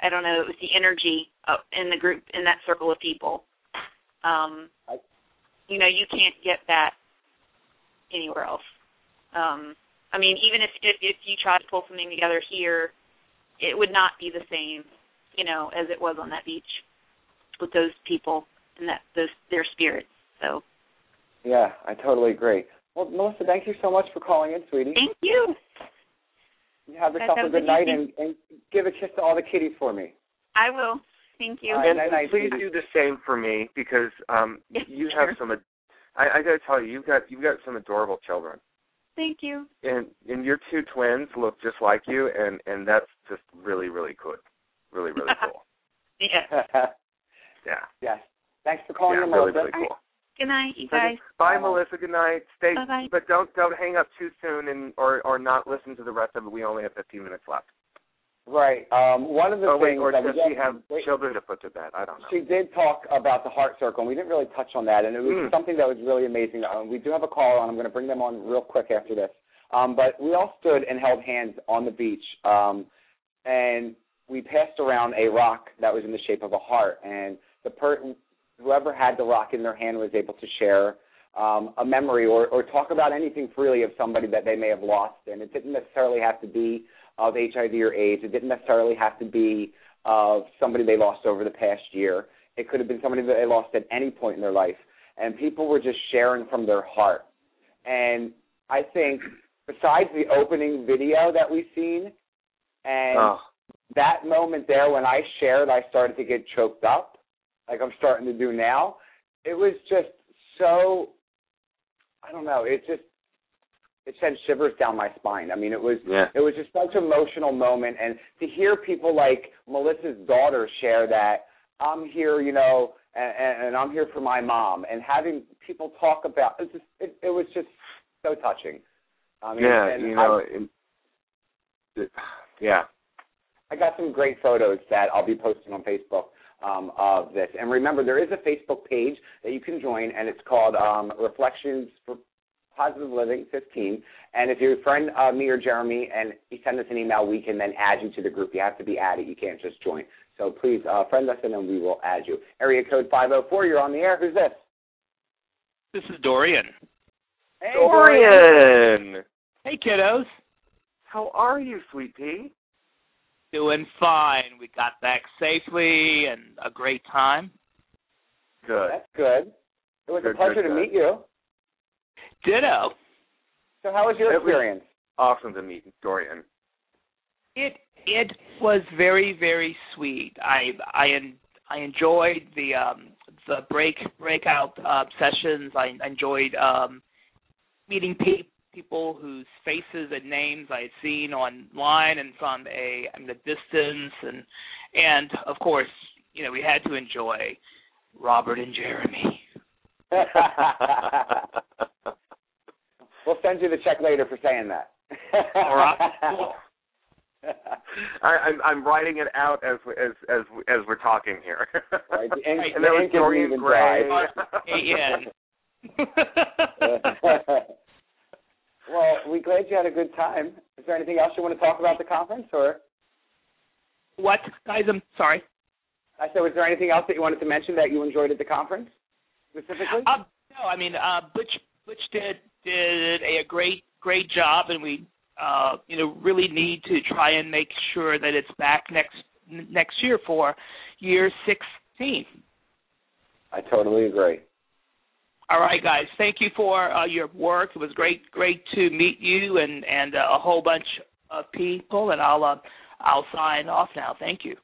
i don't know it was the energy of, in the group in that circle of people um you know you can't get that anywhere else um i mean even if if, if you try to pull something together here it would not be the same you know as it was on that beach with those people and that those their spirits. So Yeah, I totally agree. Well, Melissa, thank you so much for calling in, sweetie. thank you. You have yourself have a a good good night, and, and give a kiss to all the kitties for me. I will. Thank you. All right, And night, night, please sweetie. do the same for me because um Yes, you sure. have some. ad- I, I got to tell you, you've got you've got some adorable children, Thank you. and and your two twins look just like you, and and that's just really really good, really really cool. Yeah. Yeah. yes. Thanks for calling yeah, in, really Melissa. really cool. Good night, you Okay. guys. Bye, Melissa. Good night. Stay, Bye-bye. but don't don't hang up too soon, and or or not listen to the rest of it. We only have 15 minutes left. Right. Um, one of the oh wait, things or that we does she get- have wait, children to put to bed? I don't know. She did talk about the heart circle, and we didn't really touch on that, and it was Mm. something that was really amazing. Um, we do have a caller on. I'm going to bring them on real quick after this. Um, but we all stood and held hands on the beach, um, and we passed around a rock that was in the shape of a heart, and the per whoever had the rock in their hand was able to share um, a memory or, or talk about anything freely of somebody that they may have lost. And it didn't necessarily have to be of HIV or AIDS. It didn't necessarily have to be of somebody they lost over the past year. It could have been somebody that they lost at any point in their life. And people were just sharing from their heart. And I think besides the opening video that we've seen and Oh. that moment there when I shared I started to get choked up, like I'm starting to do now, it was just so I don't know, it just it sent shivers down my spine. I mean, it was Yeah. it was just such an emotional moment, and to hear people like Melissa's daughter share that I'm here, you know, and, and, I'm here for my mom, and having people talk about it, just, it, it was just so touching. I mean, yeah, you know, I, it, yeah. I got some great photos that I'll be posting on Facebook um, of this. And remember, there is a Facebook page that you can join, and it's called um, Reflections for Positive Living 15. And if you're a friend uh, me or Jeromy and you send us an email, we can then add you to the group. You have to be added. You can't just join. So please uh, friend us, and then we will add you. Area code 504, you're on the air. Who's this? This is Dorian. Hey, Dorian! Hey, kiddos. How are you, sweet pea? Doing fine. We got back safely and a great time. Good. That's good. It was Good, a pleasure good, to good. meet you. Ditto. So how was your It was- experience? Awesome to meet Dorian. It it was very very sweet. I I en- I enjoyed the um the break breakout uh, sessions. I enjoyed um meeting pe- people whose faces and names I had seen online and from a I mean, the distance and and of course you know we had to enjoy Robert and Jeromy. we'll send you the check later for saying that. All right. I, I'm I'm writing it out as as as as we're talking here. Right, the ink- and the there was ink isn't even Gray. dry. yeah. well, we glad you had a good time. Is there anything else you want to talk about the conference, or What guys? I'm sorry. I said, was there anything else that you wanted to mention that you enjoyed at the conference specifically? Uh, no, I mean uh, Butch. Butch did did a, great great job, and we uh, you know really need to try and make sure that it's back next next year for year sixteen. I totally agree. All right, guys. Thank you for uh, your work. It was great great to meet you and and uh, a whole bunch of people. And I'll uh, I'll sign off now. Thank you.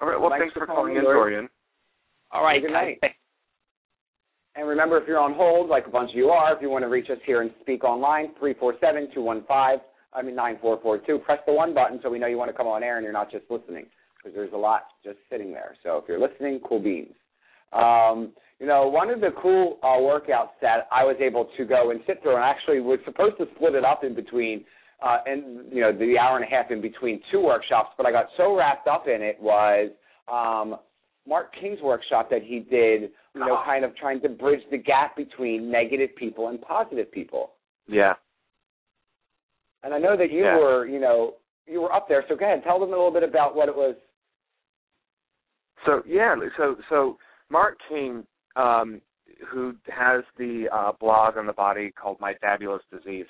All right. Well, Thanks thanks, for for calling calling in, in, Dorian. All right, Good guys. And remember, if you're on hold, like a bunch of you are, if you want to reach us here and speak online, 347-215, I mean 9442, press the one button so we know you want to come on air and you're not just listening, because there's a lot just sitting there. So if you're listening, cool beans. Um, you know, one of the cool uh, workouts that I was able to go and sit through, and actually was supposed to split it up in between, uh, and you know, the hour and a half in between two workshops, but I got so wrapped up in it was um, Mark King's workshop that he did, you know, kind of trying to bridge the gap between negative people and positive people. Yeah. And I know that you Yeah. were, you know, you were up there. So go ahead, tell them a little bit about what it was. So yeah, so so Mark King, um, who has the uh, blog on the body called My Fabulous Disease,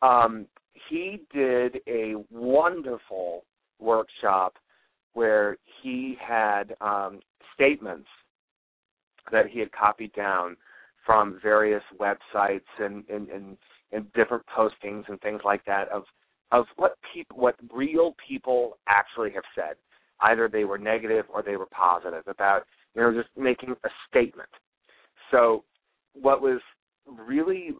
um, he did a wonderful workshop where he had um, statements that he had copied down from various websites and, and, and, and different postings and things like that of of what people what real people actually have said. Either they were negative or they were positive about you know just making a statement. So what was really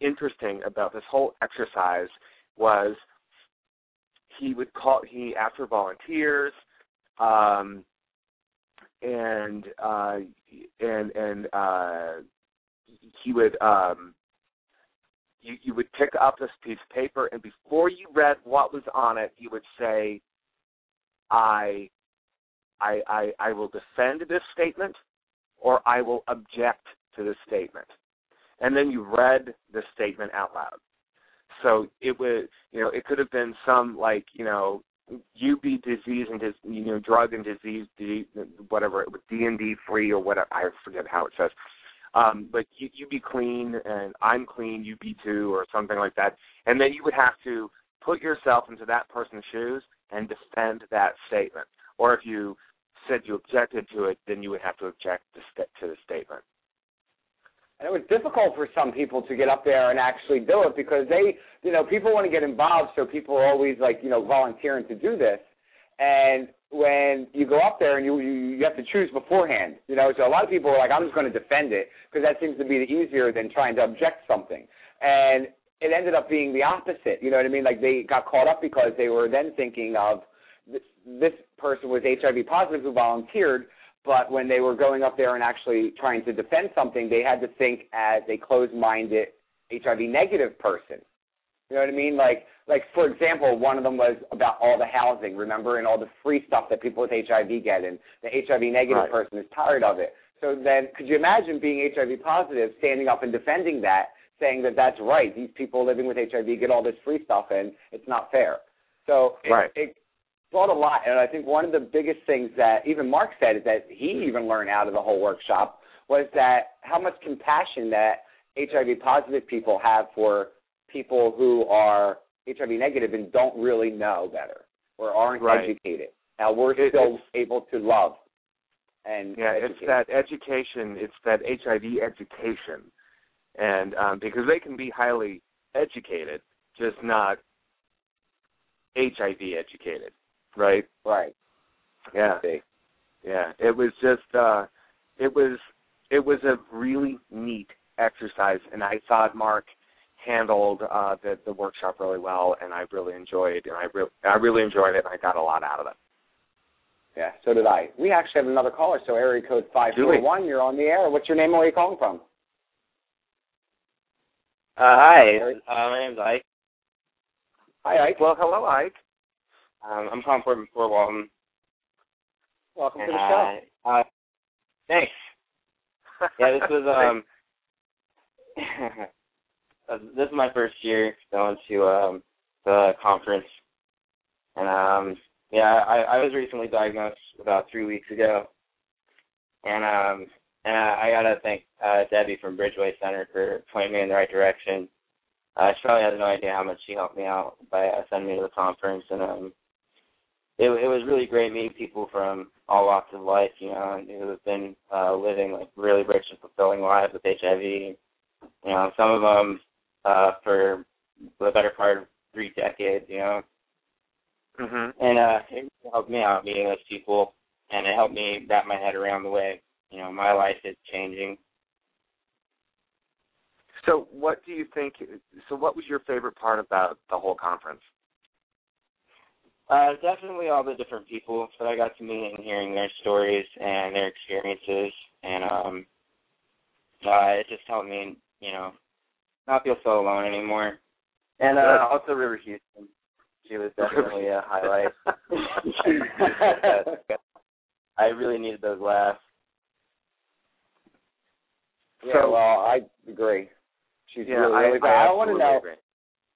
interesting about this whole exercise was he would call he asked for volunteers um and uh and and uh he would um you you would pick up this piece of paper and before you read what was on it you would say i i i i will defend this statement or i will object to this statement. And then you read the statement out loud. So it would you know it could have been some like you know be disease and dis, you know drug and disease whatever D and D free or whatever I forget how it says. Um, but you, you be clean and I'm clean, you be too, or something like that. And then you would have to put yourself into that person's shoes and defend that statement. Or if you said you objected to it, then you would have to object to, st- to the statement. And it was difficult for some people to get up there and actually do it because they, you know, people want to get involved, so people are always like, you know, volunteering to do this. And when you go up there and you you, you have to choose beforehand, you know, so a lot of people are like, I'm just going to defend it because that seems to be easier than trying to object something. And it ended up being the opposite. You know what I mean? Like they got caught up because they were then thinking of this, this person was HIV positive who volunteered, but when they were going up there and actually trying to defend something, they had to think as a closed-minded HIV negative person. You know what I mean? Like, like for example, one of them was about all the housing, remember, and all the free stuff that people with HIV get, and the HIV negative Right. person is tired of it. So then, could you imagine being HIV positive, standing up and defending that, saying that that's right? These people living with HIV get all this free stuff, and it's not fair. So it, Right. it brought a lot, and I think one of the biggest things that even Mark said is that he even learned out of the whole workshop was that how much compassion that HIV positive people have for people who are HIV negative and don't really know better or aren't Right. educated. Now we're It- still able to love and Yeah, it's that education. It's that HIV education, and um, because they can be highly educated, just not HIV educated, right? Right. Yeah. Yeah. It was just uh it was it was a really neat exercise and I thought Mark handled uh the the workshop really well and I really enjoyed and I really I really enjoyed it and I got a lot out of it. Yeah, so did I. We actually have another caller, so area code five four one, you're on the air. What's your name and where are you calling from? Uh, hi, uh, my name's Ike. Hi, Ike. Well, hello, Ike. Um, I'm calling from Fort Walton. Welcome and, to the show. uh, uh, thanks. Yeah, this was um, uh, this is my first year going to um the conference, and um, yeah, I, I was recently diagnosed about three weeks ago, and um, and I, I gotta thank uh, Debbie from Bridgeway Center for pointing me in the right direction. Uh, she probably has no idea how much she helped me out by uh, sending me to the conference, and um, it it was really great meeting people from all walks of life, you know, and who have been uh, living like really rich and fulfilling lives with HIV. You know, some of them uh, for the better part of three decades, you know, Mhm. and uh, it helped me out meeting those people, and it helped me wrap my head around the way you know my life is changing. So what do you think so what was your favorite part about the whole conference? Uh, definitely all the different people that I got to meet and hearing their stories and their experiences, and um, uh, it just helped me, you know, not feel so alone anymore. And uh, Good. also River Huston, she was definitely a highlight. I really needed those laughs. Yeah, So- well, I agree. She's Yeah, really, I- really good. I I, want to know.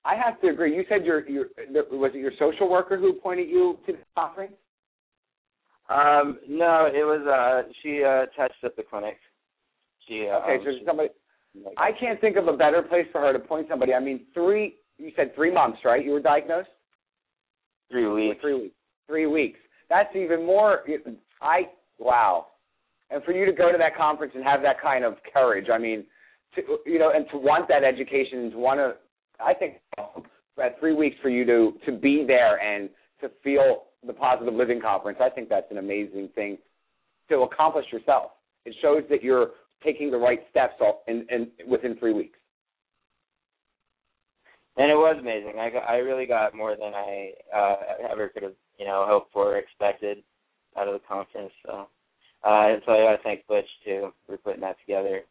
I have to agree. You said your your was it your social worker who pointed you to the conference? Um, no, it was uh, she uh, touched up the clinic. She uh, Okay, um, so she- somebody. I can't think of a better place for her to point somebody. I mean, three. You said three months, right? You were diagnosed. three weeks. Three weeks. Three weeks. That's even more. I wow. And for you to go to that conference and have that kind of courage, I mean, to, you know, and to want that education and to want to, I think that three weeks for you to to be there and to feel the positive living conference, I think that's an amazing thing to accomplish yourself. It shows that you're taking the right steps all in, in within three weeks. and it was amazing. I got, I really got more than I uh, ever could have, you know, hoped for or expected out of the conference. So, uh, and so I got to thank Butch too for putting that together.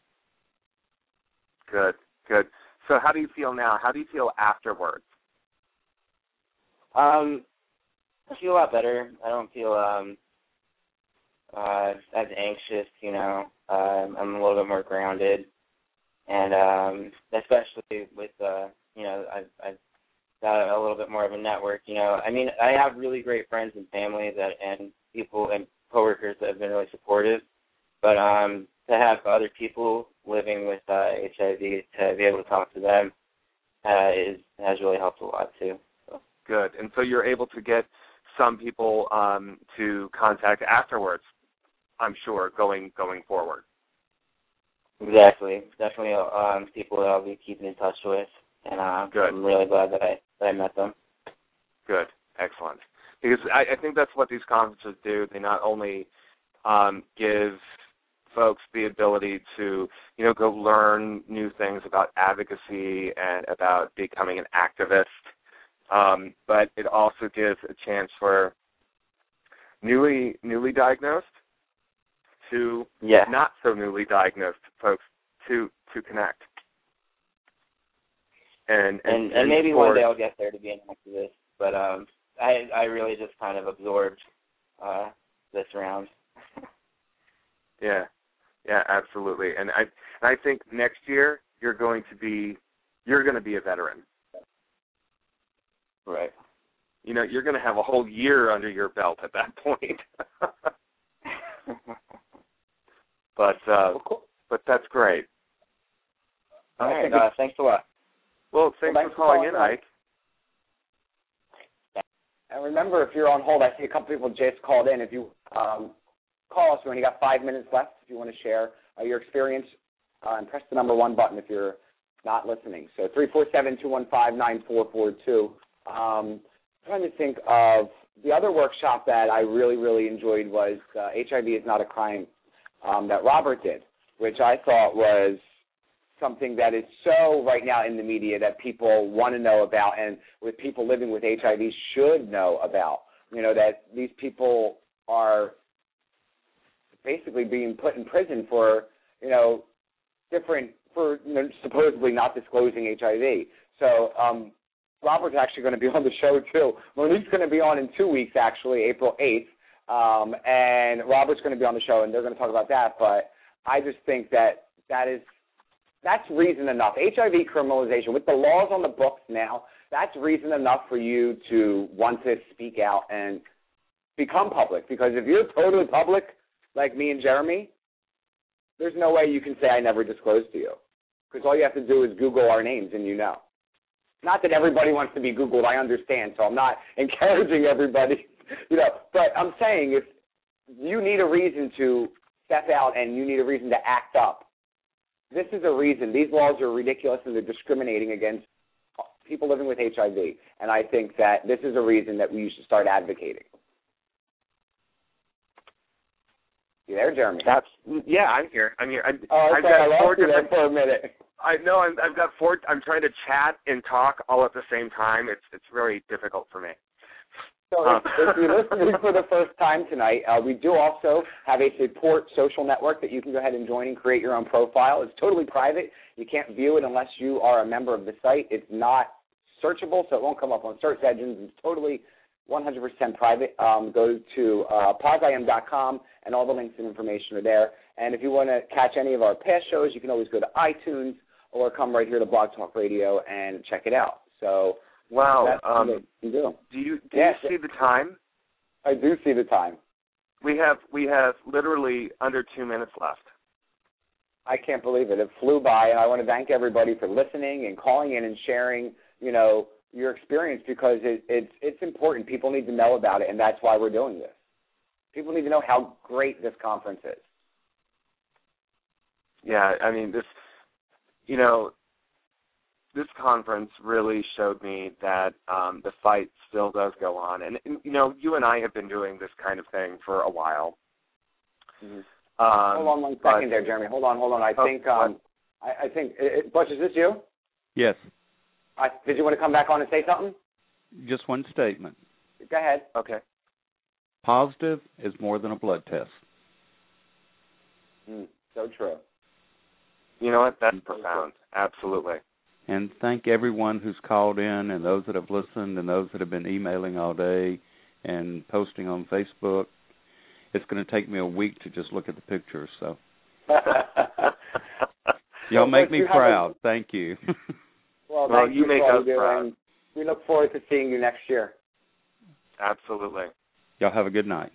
Good. Good. So how do you feel now? How do you feel afterwards? Um, I feel a lot better. I don't feel um uh as anxious, you know. Um I'm a little bit more grounded. And um especially with uh you know, I've I've got a little bit more of a network. You know, I mean, I have really great friends and family that and people and coworkers that have been really supportive. But um, to have other people living with uh, HIV to be able to talk to them uh, is has really helped a lot too. So. Good. And so you're able to get some people um, to contact afterwards. I'm sure going going forward. Exactly. Definitely um, people that I'll be keeping in touch with, and uh, Good. I'm really glad that I that I met them. Good. Excellent. Because I, I think that's what these conferences do. They not only um, give folks the ability to, you know, go learn new things about advocacy and about becoming an activist, um, but it also gives a chance for newly newly diagnosed to Yeah. not so newly diagnosed folks to to connect. And and and, and maybe one day I'll get there to be an activist. But um, I I really just kind of absorbed uh, this round. Yeah, yeah, absolutely. And I and I think next year you're going to be you're going to be a veteran. Right. You know, you're going to have a whole year under your belt at that point. but uh, but that's great. All right. Uh, thanks a lot. Well, thanks Well, thanks for for calling calling in, in. Ike. And remember, if you're on hold, I see a couple people just called in. If you um, call us, we only got five minutes left. If you want to share uh, your experience, uh, and press the number one button if you're not listening. So three four seven two one five nine four four two. Um, trying to think of the other workshop that I really really enjoyed was uh, HIV is not a crime um, that Robert did, which I thought was something that is so right now in the media that people want to know about and with people living with HIV should know about. You know, that these people are basically being put in prison for, you know, different for you know, supposedly not disclosing HIV. So um Robert's actually going to be on the show too. Monique's going to be on in two weeks, actually, April 8th. Um, and Robert's going to be on the show, and they're going to talk about that. But I just think that that is that's reason enough. HIV criminalization with the laws on the books now, that's reason enough for you to want to speak out and become public. Because if you're totally public, like me and Jeromy, there's no way you can say I never disclosed to you. Because all you have to do is Google our names and you know. Not that everybody wants to be Googled, I understand, so I'm not encouraging everybody, you know, but I'm saying if you need a reason to step out and you need a reason to act up, this is a reason. These laws are ridiculous and they're discriminating against people living with HIV. And I think that this is a reason that we should start advocating. You there, Jeromy? That's yeah, I'm here. I'm here. I, Oh, I've sorry, I got lost four you there for a minute. I know. I'm, I've got four. I'm trying to chat and talk all at the same time. It's it's very difficult for me. So if, if you're listening for the first time tonight, uh, we do also have a support social network that you can go ahead and join and create your own profile. It's totally private. You can't view it unless you are a member of the site. It's not searchable, so it won't come up on search engines. It's totally 100% private. Um, go to uh, and all the links and information are there. And if you want to catch any of our past shows, you can always go to iTunes or come right here to Blog Talk Radio and check it out. So Wow. Um, you do. do you do Yes. you see the time? I do see the time. We have we have literally under two minutes left. I can't believe it. It flew by, and I want to thank everybody for listening and calling in and sharing, you know, your experience because it, it's it's important. People need to know about it, and that's why we're doing this. People need to know how great this conference is. Yeah, I mean this. You know, this conference really showed me that um, the fight still does go on, and, and you know, you and I have been doing this kind of thing for a while. Um, hold on one second but- there, Jeromy. Hold on, hold on. I Oh, think um, I, I think it, it, Butch, is this you? Yes, I, did you want to come back on and say something? just one statement. Go ahead. Okay. Positive is more than a blood test. Mm, so true. You know what? That's profound. Absolutely. And thank everyone who's called in and those that have listened and those that have been emailing all day and posting on Facebook. It's going to take me a week to just look at the pictures. So y'all make me you have a- proud. Thank you. Well, Well, thank you for make all us do, proud. we look forward to seeing you next year. Absolutely. Y'all have a good night.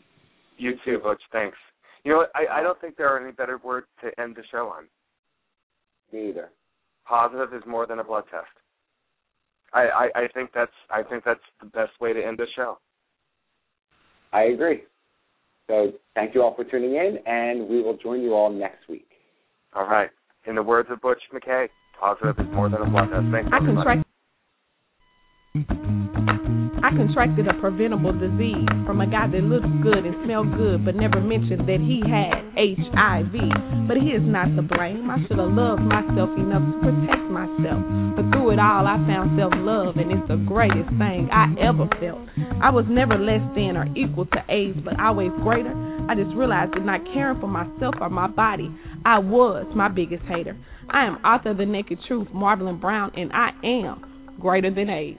You too, Butch. Thanks. You know what? I, I don't think there are any better words to end the show on. Me either. Positive is more than a blood test. I, I, I think that's I think that's the best way to end the show. I agree. So thank you all for tuning in, and we will join you all next week. All right. In the words of Butch McKay, positive is more than a test. Thanks, I everybody. contract I contracted a preventable disease from a guy that looked good and smelled good but never mentioned that he had HIV. But he is not to blame. I should have loved myself enough to protect myself. But through it all, I found self love, and it's the greatest thing I ever felt. I was never less than or equal to AIDS, but always greater. I just realized that not caring for myself or my body, I was my biggest hater. I am author of The Naked Truth, Marvelyn Brown, and I am greater than AIDS.